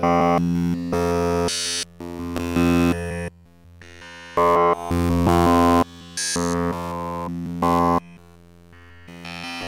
Um...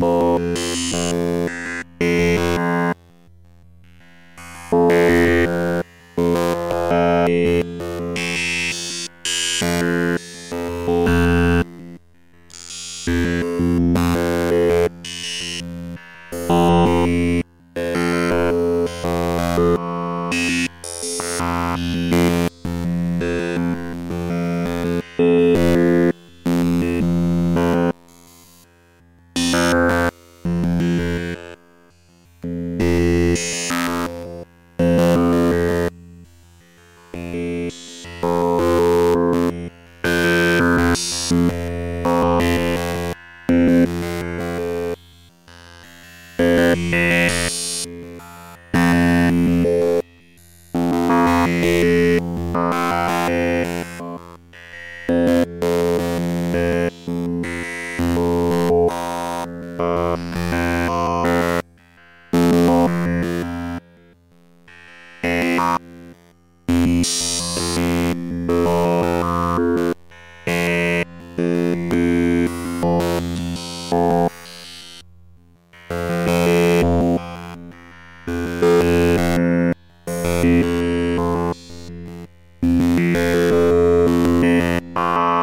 Oh. Yeah.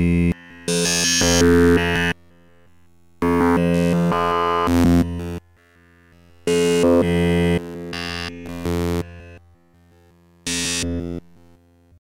mm-hmm.